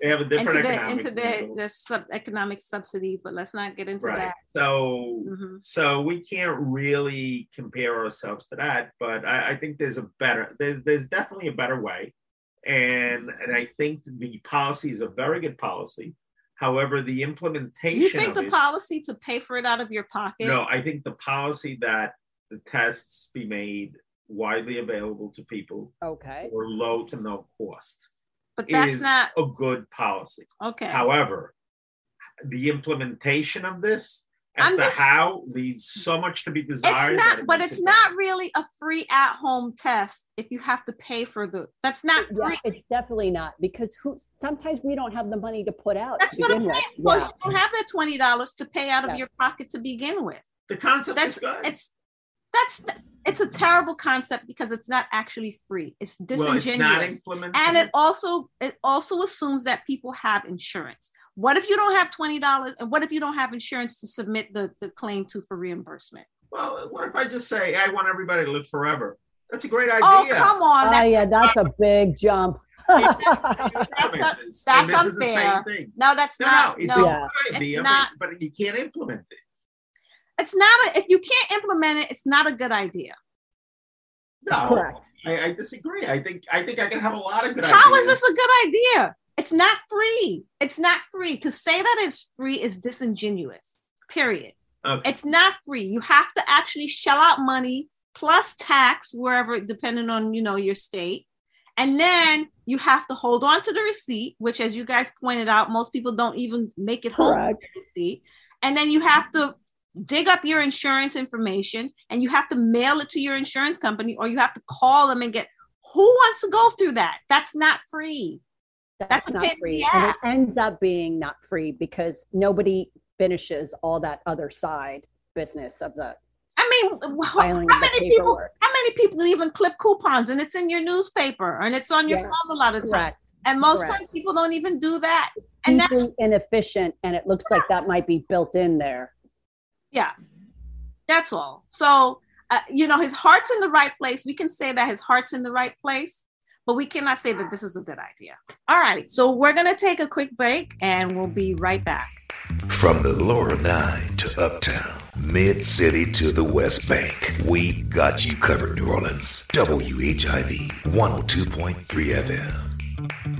they have a Into different the economic into the, model. the sub economic subsidies, but let's not get into right. that. So, Mhm. so we can't really compare ourselves to that. But I, I think there's a better, there's there's definitely a better way, and and I think the policy is a very good policy. However, the implementation. You think of the it- policy to pay for it out of your pocket? No, I think the policy that the tests be made widely available to people Okay. or low to no cost but that's is not a good policy. okay. However, the implementation of this as I'm to just- how leaves so much to be desired. it's not, it but it's it not really a free at-home test if you have to pay for the. That's not Yeah, free. it's definitely not because who sometimes we don't have the money to put out That's what I'm begin saying. with. Well, Yeah. you don't have that twenty dollars to pay out of Yeah. your pocket to begin with. The concept That's is good. it's that's it's a terrible concept because it's not actually free. It's well, it's not disingenuous. and it also it also assumes that people have insurance. What if you don't have twenty dollars? And what if you don't have insurance to submit the, the claim to for reimbursement? well, what if I just say I want everybody to live forever? That's a great oh, idea. Oh come on, Oh that, yeah, that's a big jump. That's Implement not- that's And this is the same unfair. thing. no, that's No, not. no, No, it's Yeah. a good idea, not- but, but you can't implement it. It's not. A, if you can't implement it, it's not a good idea. No, Correct. I, I disagree. I think I think I can have a lot of good ideas. How is this a good idea? It's not free. It's not free. To say that it's free is disingenuous. Period. Okay. It's not free. You have to actually shell out money plus tax wherever, depending on you know your state, and then you have to hold on to the receipt, which, as you guys pointed out, most people don't even make it home Correct. the receipt, and then you have to dig up your insurance information and you have to mail it to your insurance company or you have to call them and get who wants to go through that that's not free That's, a not free. the And it ends up being not free because nobody finishes all that other side business of the i mean how many people how many people even clip coupons and it's in your newspaper and it's on your Yeah. phone a lot of times Correct. and most times people don't even do that and that's inefficient, and it looks like that might be built in there. Yeah. That's all. So uh, you know his heart's in the right place. We can say that his heart's in the right place but we cannot say that this is a good idea. All right. So we're going to take a quick break and we'll be right back. From the lower nine to uptown, mid city to the West Bank, we got you covered, New Orleans. WHIV 102.3 FM.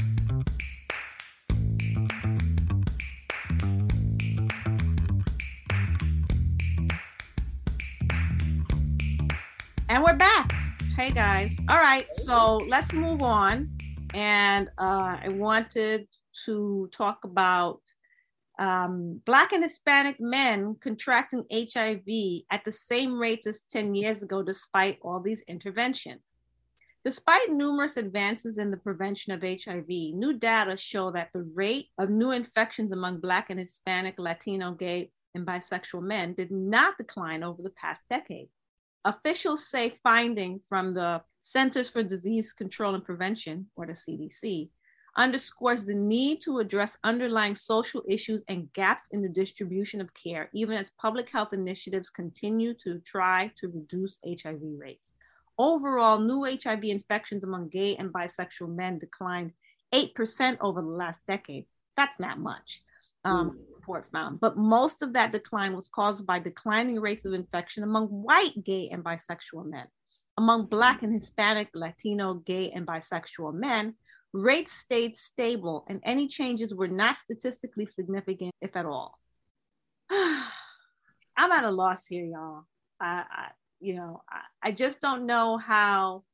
Right. So let's move on. And uh, I wanted to talk about um, Black and Hispanic men contracting HIV at the same rates as 10 years ago, despite all these interventions. Despite numerous advances in the prevention of HIV, new data show that the rate of new infections among Black and Hispanic, Latino, gay, and bisexual men did not decline over the past decade. Officials say finding from the Centers for Disease Control and Prevention, or the CDC, underscores the need to address underlying social issues and gaps in the distribution of care, even as public health initiatives continue to try to reduce HIV rates. Overall, new HIV infections among gay and bisexual men declined 8% over the last decade. That's not much, um, mm. report found. But most of that decline was caused by declining rates of infection among white gay and bisexual men. Among Black and Hispanic, Latino, gay, and bisexual men, rates stayed stable and any changes were not statistically significant, if at all. I'm at a loss here, y'all. I, I you know, I, I, just don't know how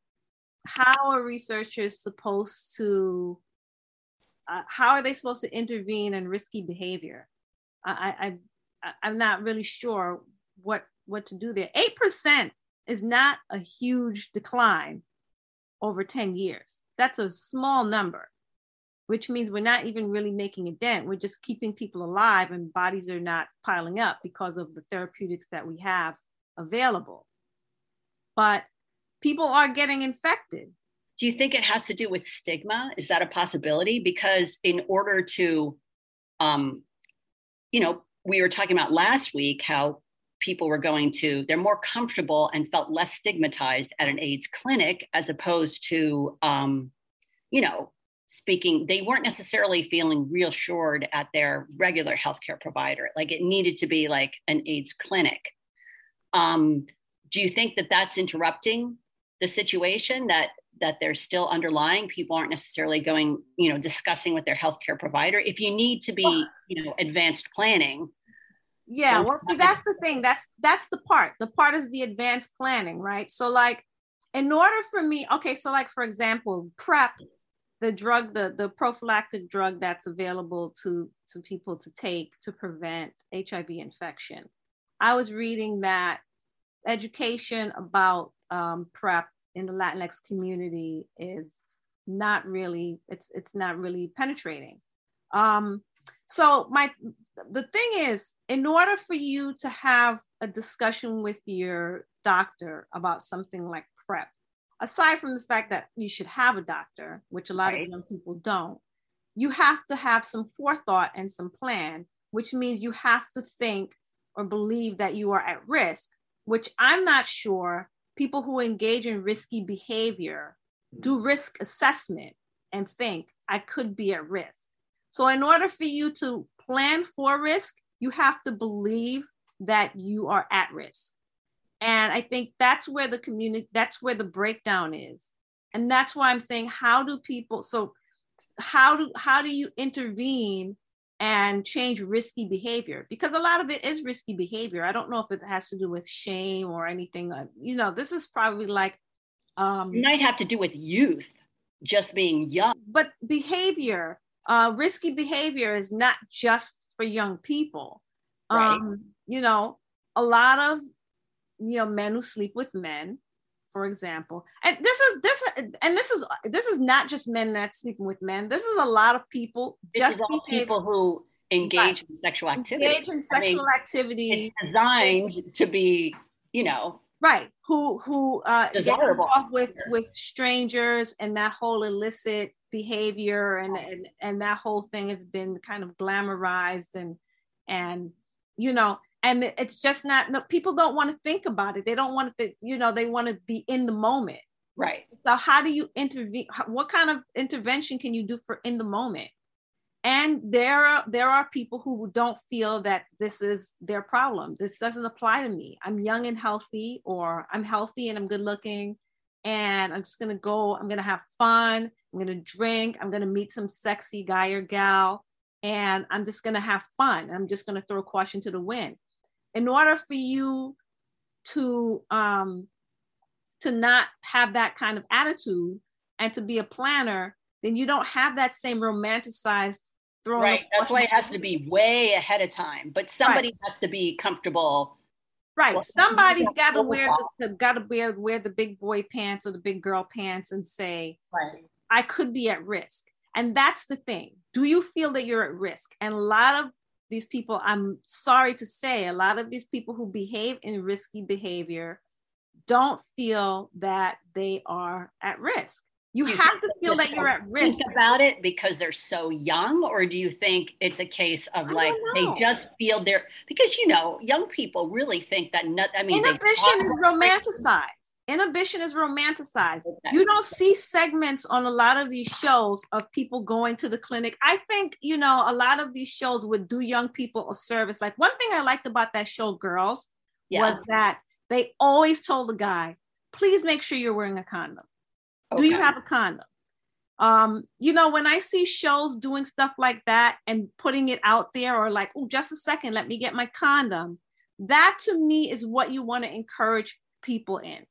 how are researchers supposed to uh, how are they supposed to intervene in risky behavior? I, I I'm not really sure what what to do there. Eight percent is not a huge decline over ten years that's a small number, which means we're not even really making a dent. We're just keeping people alive and bodies are not piling up because of the therapeutics that we have available. But people are getting infected. Do you think it has to do with stigma? Is that a possibility? Because in order to, um, you know, we were talking about last week how people were going to, they're more comfortable and felt less stigmatized at an AIDS clinic as opposed to, um, you know, speaking, they weren't necessarily feeling reassured at their regular healthcare provider. Like it needed to be like an AIDS clinic. Um, do you think that that's interrupting the situation that that they're still underlying people aren't necessarily going you know discussing with their healthcare provider if you need to be you know advanced planning yeah well see that's the thing that's that's the part the part is the advanced planning right? So like in order for me okay so like for example prep the drug the the prophylactic drug that's available to to people to take to prevent hiv infection. I was reading that education about um, prep in the latinx community is not really it's it's not really penetrating. Um, so my the thing is, in order for you to have a discussion with your doctor about something like PrEP, aside from the fact that you should have a doctor, which a lot right. of young people don't, you have to have some forethought and some plan, which means you have to think or believe that you are at risk, which I'm not sure people who engage in risky behavior do risk assessment and think I could be at risk. So, in order for you to plan for risk, you have to believe that you are at risk. And I think that's where the community, that's where the breakdown is. And that's why I'm saying, how do people, so how do how do you intervene and change risky behavior because a lot of it is risky behavior i don't know if it has to do with shame or anything you know this is probably like um it might have to do with youth just being young but behavior uh, risky behavior is not just for young people. Right. Um, you know, a lot of you know men who sleep with men, for example, and this is this and this is this is not just men that sleeping with men. This is a lot of people. This just is all people who engage in sexual activity. Engage in sexual I mean, activity. It's designed to be, you know, right who who uh Desirable. get off with with strangers and that whole illicit behavior and, and and that whole thing has been kind of glamorized and and you know and it's just not no, people don't want to think about it. They don't want to you know they want to be in the moment. Right. So how do you intervene what kind of intervention can you do for in the moment? And there are there are people who don't feel that this is their problem. This doesn't apply to me. I'm young and healthy or i'm healthy and i'm good looking and I'm just gonna go, I'm gonna have fun, I'm gonna drink, I'm gonna meet some sexy guy or gal, and I'm just gonna have fun. I'm just gonna throw caution to the wind. In order for you to um to not have that kind of attitude and to be a planner, then you don't have that same romanticized throwing. Right. That's why it has to be way ahead of time. But somebody right. has to be comfortable. Right. Somebody's got to wear the got to wear wear the big boy pants or the big girl pants and say, right. I could be at risk. And that's the thing. Do you feel that you're at risk? And a lot of these people, I'm sorry to say, a lot of these people who behave in risky behavior don't feel that they are at risk. You, you have to feel that you're at risk. Think about it because they're so young, or do you think it's a case of like they just feel they're because you know young people really think that not. I mean, inhibition is romanticized. Inhibition is romanticized. Okay. You don't see segments on a lot of these shows of people going to the clinic. I think you know a lot of these shows would do young people a service. Like one thing I liked about that show, Girls, yeah. was that they always told the guy, please make sure you're wearing a condom. Okay. Do you have a condom? Um, you know, when I see shows doing stuff like that and putting it out there, or like, oh, just a second, let me get my condom. That to me is what you want to encourage people in.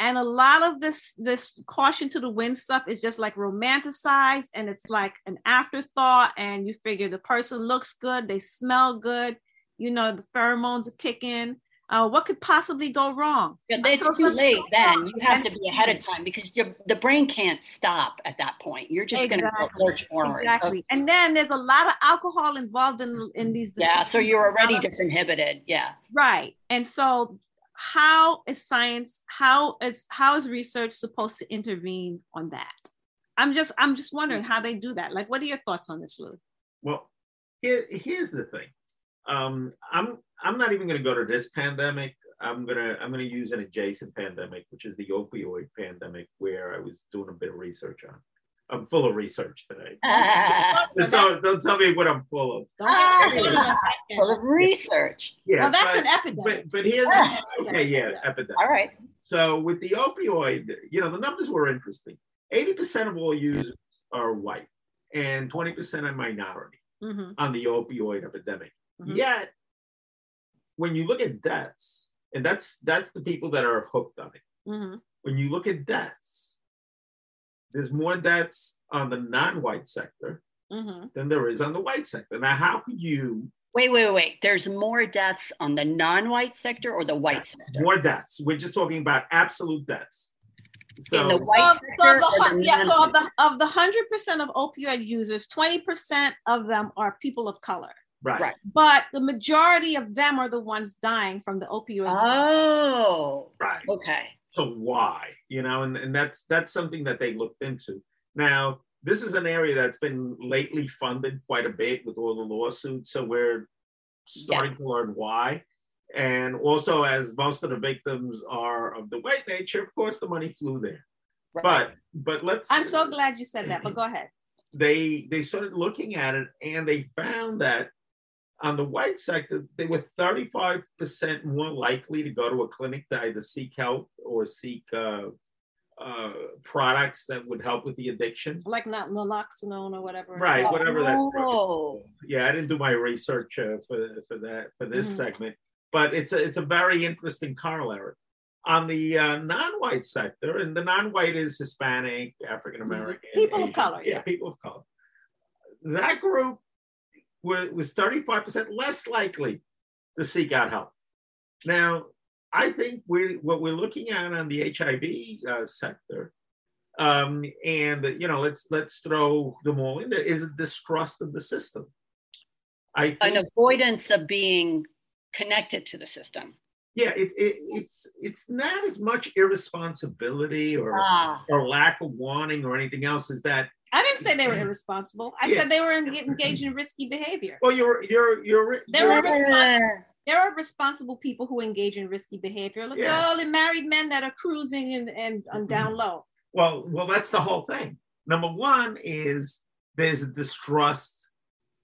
And a lot of this this caution to the wind stuff is just like romanticized and it's like an afterthought. And you figure the person looks good, they smell good, you know, the pheromones are kicking uh, what could possibly go wrong? Yeah, it's too late then. You have to be ahead of time because your, the brain can't stop at that point. You're just exactly. going to lurch forward. Exactly. Okay. And then there's a lot of alcohol involved in, in these. Yeah, so you're already disinhibited. Yeah. Right. And so how is science, how is how is research supposed to intervene on that? I'm just I'm just wondering how they do that. Like, what are your thoughts on this, Lou? Well, here, here's the thing. Um, I'm I'm not even going to go to this pandemic. I'm gonna I'm gonna use an adjacent pandemic, which is the opioid pandemic, where I was doing a bit of research on. I'm full of research today. don't, don't tell me what I'm full of. full of research. Yeah, well, that's but, an epidemic. But, but here's okay, yeah, epidemic. All right. So with the opioid, you know, the numbers were interesting. 80% of all users are white, and 20% are minority mm-hmm. on the opioid epidemic. Mm-hmm. Yet when you look at deaths, and that's that's the people that are hooked on it. Mm-hmm. When you look at deaths, there's more deaths on the non-white sector mm-hmm. than there is on the white sector. Now, how could you? Wait, wait, wait. There's more deaths on the non-white sector or the white sector? More deaths. We're just talking about absolute deaths. So, in the white so, sector, so the, yeah. So of the of the hundred percent of opioid users, twenty percent of them are people of color. Right. right. But the majority of them are the ones dying from the opioid. Oh. Right. Okay. So why? You know, and, and that's that's something that they looked into. Now, this is an area that's been lately funded quite a bit with all the lawsuits. So we're starting yes. to learn why. And also, as most of the victims are of the white nature, of course, the money flew there. Right. But but let's. I'm so glad you said that. But go ahead. They they started looking at it and they found that on the white sector, they were 35% more likely to go to a clinic to either seek help or seek uh, uh, products that would help with the addiction. Like not naloxone or whatever. Right, whatever oh. that. Yeah, I didn't do my research uh, for, for that for this mm-hmm. segment, but it's a it's a very interesting corollary. On the uh, non-white sector, and the non-white is Hispanic, African American, people Asian, of color. Yeah, people of color. That group was 35% less likely to seek out help. Now, I think we're what we're looking at on the HIV uh, sector, um, and you know, let's let's throw them all in there is a distrust of the system. I think, an avoidance of being connected to the system. Yeah, it, it, it's it's not as much irresponsibility or ah. or lack of wanting or anything else. as that I didn't say they were irresponsible. I yeah. said they were engaged in risky behavior. Well, you're you're you're. There are responsible, there are responsible people who engage in risky behavior. Look yeah. at all the married men that are cruising and and, and down low. Well, well, that's the whole thing. Number one is there's a distrust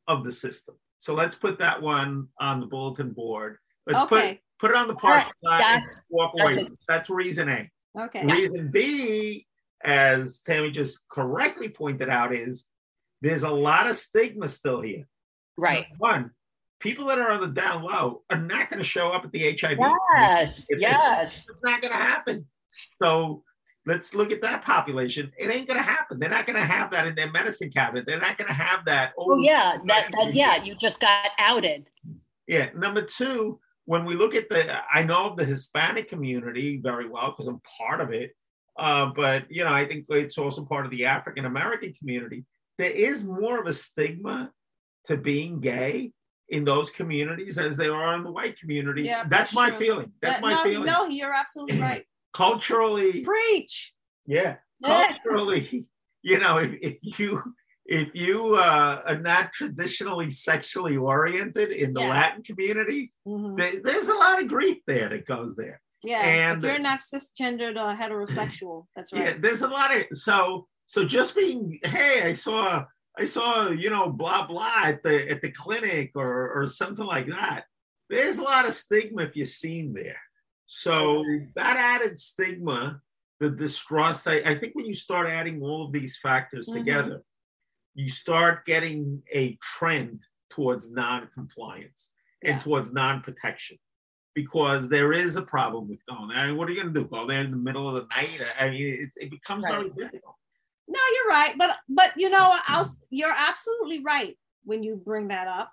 of the system. So let's put that one on the bulletin board. Let's okay. put put it on the park right. that's, walk away. That's, that's reason A. Okay. Reason B as Tammy just correctly pointed out, is there's a lot of stigma still here. Right. One, people that are on the down low are not going to show up at the HIV. Yes. If yes. It's not going to happen. So let's look at that population. It ain't gonna happen. They're not gonna have that in their medicine cabinet. They're not gonna have that. Oh, yeah, that, that yeah, you just got outed. Yeah. Number two, when we look at the, I know the Hispanic community very well because I'm part of it. Uh, but you know, I think it's also part of the African American community. There is more of a stigma to being gay in those communities as they are in the white community. Yeah, that's, my feeling. That's my no, feeling. No, you're absolutely right. Culturally, preach. Yeah, culturally, you know, if, if you if you uh, are not traditionally sexually oriented in the yeah. Latin community, mm-hmm. there, there's a lot of grief there that goes there. Yeah, and if you're not cisgendered or heterosexual, that's right. Yeah, there's a lot of so so just being hey, I saw I saw you know blah blah at the at the clinic or or something like that. There's a lot of stigma if you're seen there. So that added stigma, the distrust. I, I think when you start adding all of these factors mm-hmm. together, you start getting a trend towards non-compliance yeah. and towards non-protection because there is a problem with going there. I mean, what are you going to do? Go there in the middle of the night? I mean, it becomes right. very difficult. No, you're right, but but you know, I'll you're absolutely right when you bring that up.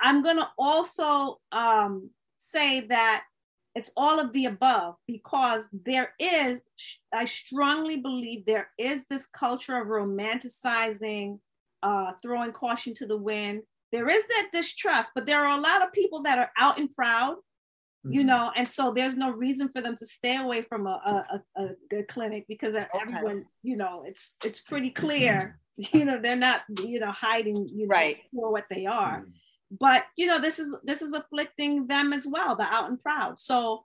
I'm going to also um, say that it's all of the above because there is, I strongly believe there is this culture of romanticizing, uh, throwing caution to the wind. There is that distrust, but there are a lot of people that are out and proud you mm-hmm. know and so there's no reason for them to stay away from a, a, a, a clinic because okay. everyone you know it's it's pretty clear you know they're not you know hiding you know right. for what they are mm. but you know this is this is afflicting them as well the out and proud so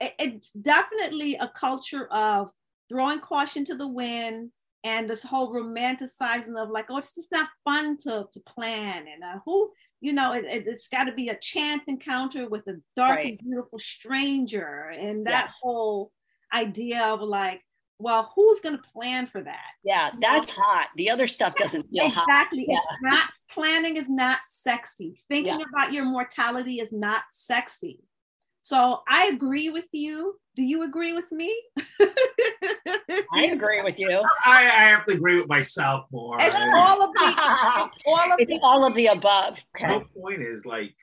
it, it's definitely a culture of throwing caution to the wind and this whole romanticizing of like oh it's just not fun to to plan and uh, who you know, it, has got to be a chance encounter with a dark right. and beautiful stranger. And that yes. whole idea of like, well, who's going to plan for that? Yeah, that's you know? hot. The other stuff doesn't feel exactly. hot. Exactly. Yeah. It's not, planning is not sexy. Thinking yeah. about your mortality is not sexy. So I agree with you. Do you agree with me? I agree with you. I, I, have to agree with myself more. It's all of the, it's all of, it's the, all of the above. Okay. The point is like.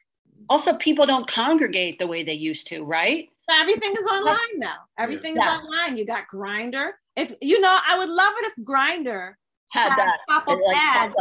Also, people don't congregate the way they used to, right? Everything is online now. Everything yeah. is online. You got Grindr. If you know, I would love it if Grindr had, had that pop up like, ads.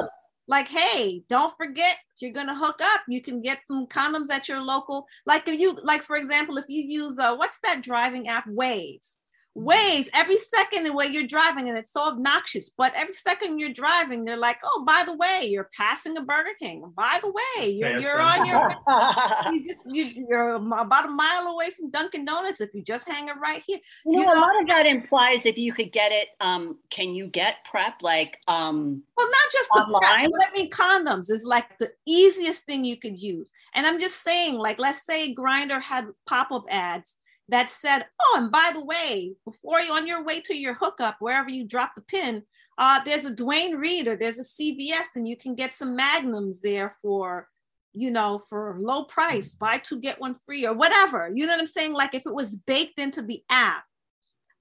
Like hey don't forget you're going to hook up you can get some condoms at your local like if you like for example if you use uh what's that driving app waze Waze every second where you're driving, and it's so obnoxious. But every second you're driving, they're like, "Oh, by the way, you're passing a Burger King. By the way, you're, you're on your you just you, are about a mile away from Dunkin' Donuts if you just hang it right here." You know, you know, a lot of that implies if you could get it. Um, can you get PrEP like um? Well, not just online. the PrEP, I mean, condoms is like the easiest thing you could use. And I'm just saying, like, let's say Grindr had pop up ads that said, oh, and by the way, before you on your way to your hookup, wherever you drop the pin, uh, there's a Duane Reade or there's a CVS, and you can get some magnums there for, you know, for low price, buy two, get one free, or whatever. You know what I'm saying? Like if it was baked into the app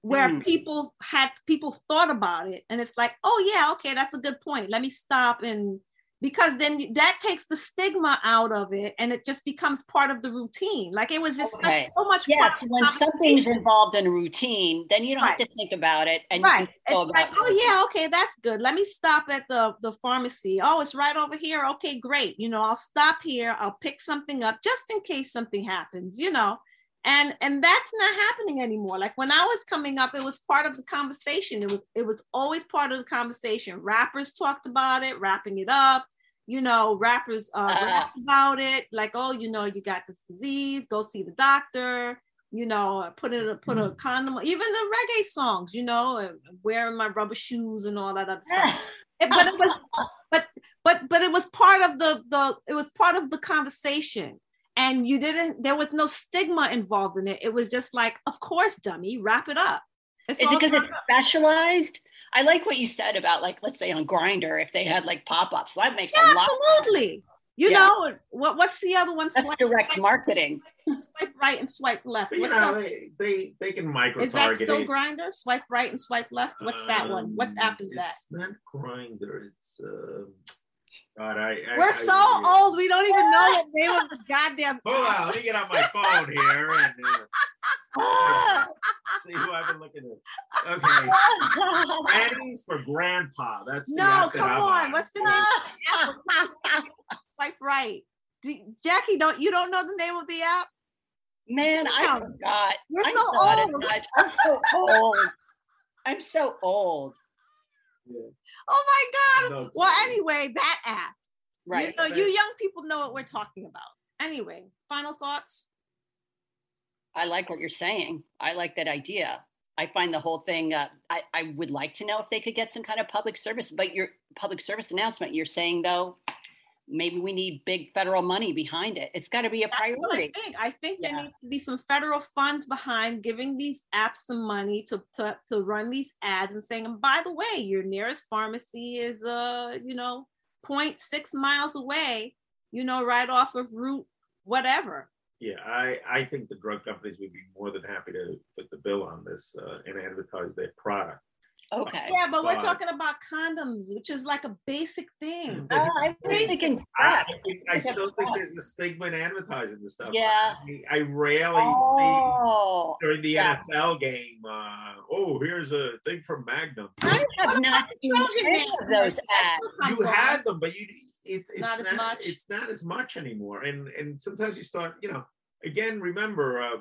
where mm. people had people thought about it, and it's like, oh yeah, okay, that's a good point. Let me stop and because then that takes the stigma out of it and it just becomes part of the routine. Like it was just okay. so much yeah so when something's involved in a routine then you don't right. have to think about it and right. it's like oh yeah okay that's good. Let me stop at the the pharmacy. Oh it's right over here. Okay great. You know i'll stop here. I'll pick something up just in case something happens you know? And and that's not happening anymore. Like when i was coming up it was part of the conversation. It was it was always part of the conversation. Rappers talked about it wrapping it up you know rappers uh, uh rap about it like oh you know you got this disease go see the doctor you know put it put a mm-hmm. condom even the reggae songs you know wearing my rubber shoes and all that other stuff. But it was but but but it was part of the the it was part of the conversation. And you didn't there was no stigma involved in it. It was just like of course dummy wrap it up it's Is it because it's specialized? I like what you said about like let's say on Grindr if they had like pop-ups. That makes yeah, a lot absolutely. You Yeah. know what? What's the other one? That's direct marketing. Swipe right and swipe left. But, What's know, that? they, they they can micro Is that still. Grindr? Swipe right and swipe left. What's that one? What Um, app is that? It's not Grindr. It's uh, God. I, I We're I so really- old. We don't even know the name of the goddamn. Hold on, let me get on my phone here and uh, see who I've been looking at. Okay, Granny's for Grandpa. That's the No, app that come I'm on. What's the name? of the? Swipe right. Do, Jackie, don't you don't know the name of the app? Man, I Wow. forgot. You're so old. I'm so old. I'm so old. Oh my No, god. Well, anyway, that app. Right. You, know, you young people know what we're talking about. Anyway, final thoughts. I like what you're saying. I like that idea. I find the whole thing. Uh, I I would like to know if they could get some kind of public service. But your public service announcement, you're saying though, maybe we need big federal money behind it. It's got to be a That's what I priority. think. I think there needs to be some federal funds behind giving these apps some money to, to to run these ads and saying, and by the way, your nearest pharmacy is uh, you know, 0.6 miles away, you know, right off of route whatever. Yeah, I, I think the drug companies would be more than happy to put the bill on this uh, and advertise their product. Okay. Yeah, but we're But- talking about condoms, which is like a basic thing. Oh, I was thinking I. I think, I still think there's a stigma in advertising this stuff. Yeah. I, I rarely Oh, see during the yeah. NFL game, uh, oh, here's a thing from Magnum. I have not seen any of those ads. you had them, but you it, it's Not as much. It's not as much anymore, and and sometimes you start, you know. Again, remember, uh,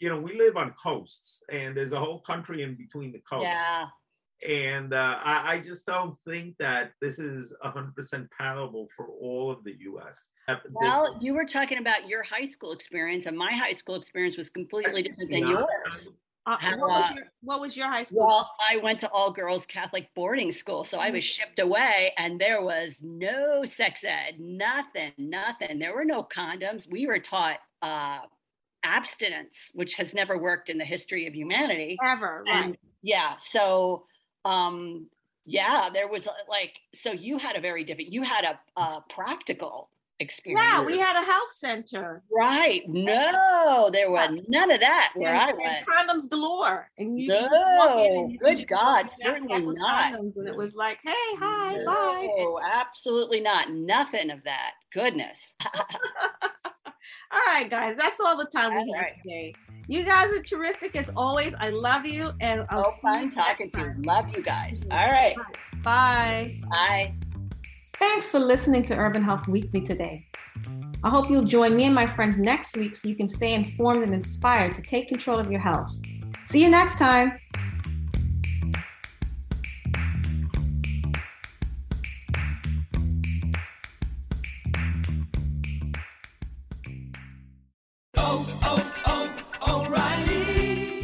you know, we live on coasts, and there's a whole country in between the coasts. Yeah. And uh, I, I just don't think that this is 100% palatable for all of the U.S. Well, you were talking about your high school experience, and my high school experience was completely different than yours. Uh, How, what, was your, what was your high school? Well, I went to all girls Catholic boarding school, so I was shipped away, and there was no sex ed, nothing, nothing. There were no condoms. We were taught uh, abstinence, which has never worked in the history of humanity. Ever, right? And yeah, so um, yeah, there was uh, like, so you had a very different. You had a, a practical experience. yeah, we had a health center. Right. No, there was none of that where and, I went. condoms galore. And you, you just walk in No, and good God, certainly not. condoms, And it was like, hey, hi, bye. No, absolutely not. Nothing of that. Goodness. All right, guys, that's all the time we have right. today. You guys are terrific as always. I love you, and I'll So see fun you talking to you. Love you guys. All right. Bye. Bye. Thanks for listening to Urban Health Weekly today. I hope you'll join me and my friends next week so you can stay informed and inspired to take control of your health. See you next time.